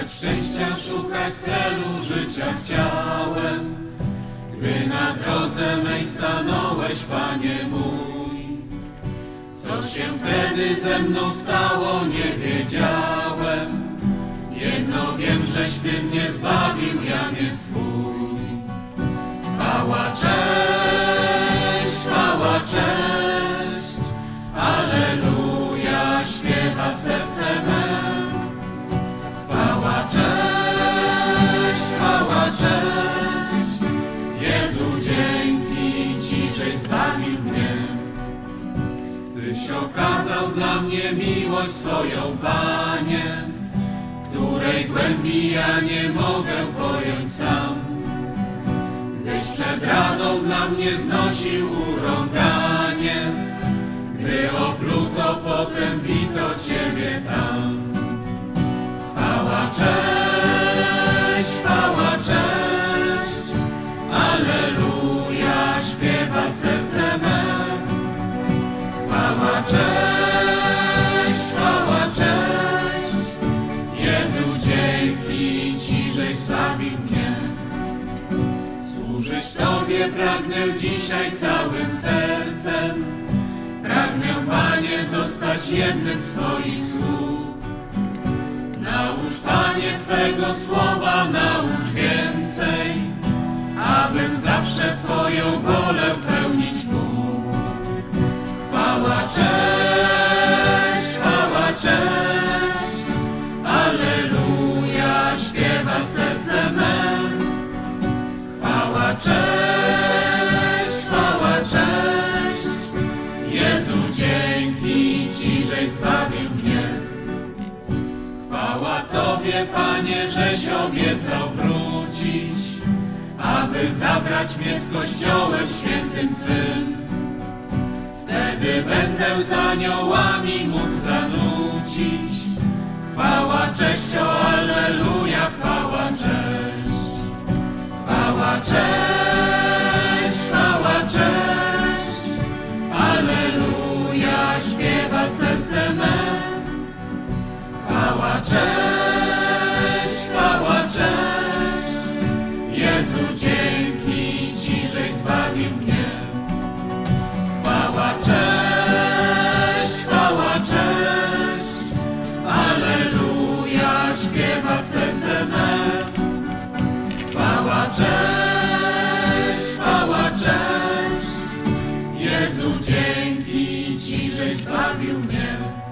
lecz szczęścia szukać celu życia chciałem. Gdy na drodze mej stanąłeś, Panie mój, co się wtedy ze mną stało, nie wiedziałem. Jedno wiem, żeś Ty mnie zbawił, ja nie Twój. Chwała, cześć, chwała, cześć, Alleluja, śpiewa serce me. Zbawił mnie. Tyś okazał dla mnie miłość swoją, Panie, której głębi ja nie mogę pojąć sam. Gdyś przed radą dla mnie znosił urąganie, gdy opluto, potem bito Ciebie tam. Chwała, cześć, serce me. Chwała, cześć, chwała, cześć, Jezu, dzięki Ci, żeś zbawił mnie. Służyć Tobie pragnę dzisiaj całym sercem. Pragnę, Panie, zostać jednym z Twoich słów. Naucz, Panie, Twego słowa, naucz więcej, abym zawsze Twoją wolę pełnić mógł. Chwała, cześć, chwała, cześć, Alleluja, śpiewa serce me. Chwała, cześć, chwała, cześć, Jezu, dzięki Ci, żeś zbawił mnie. Chwała Tobie, Panie, żeś obiecał wrócić, aby zabrać mnie z Kościołem świętym Twym. Wtedy będę z aniołami mógł zanucić. Chwała, cześć, o Alleluja, chwała, cześć. Chwała, cześć, chwała, cześć. Alleluja, śpiewa serce me. Chwała, cześć, Jezu, dzięki Ci, żeś zbawił mnie. Chwała, cześć, chwała, cześć, Alleluja, śpiewa serce me. Chwała, cześć, chwała, cześć, Jezu, dzięki Ci, żeś zbawił mnie.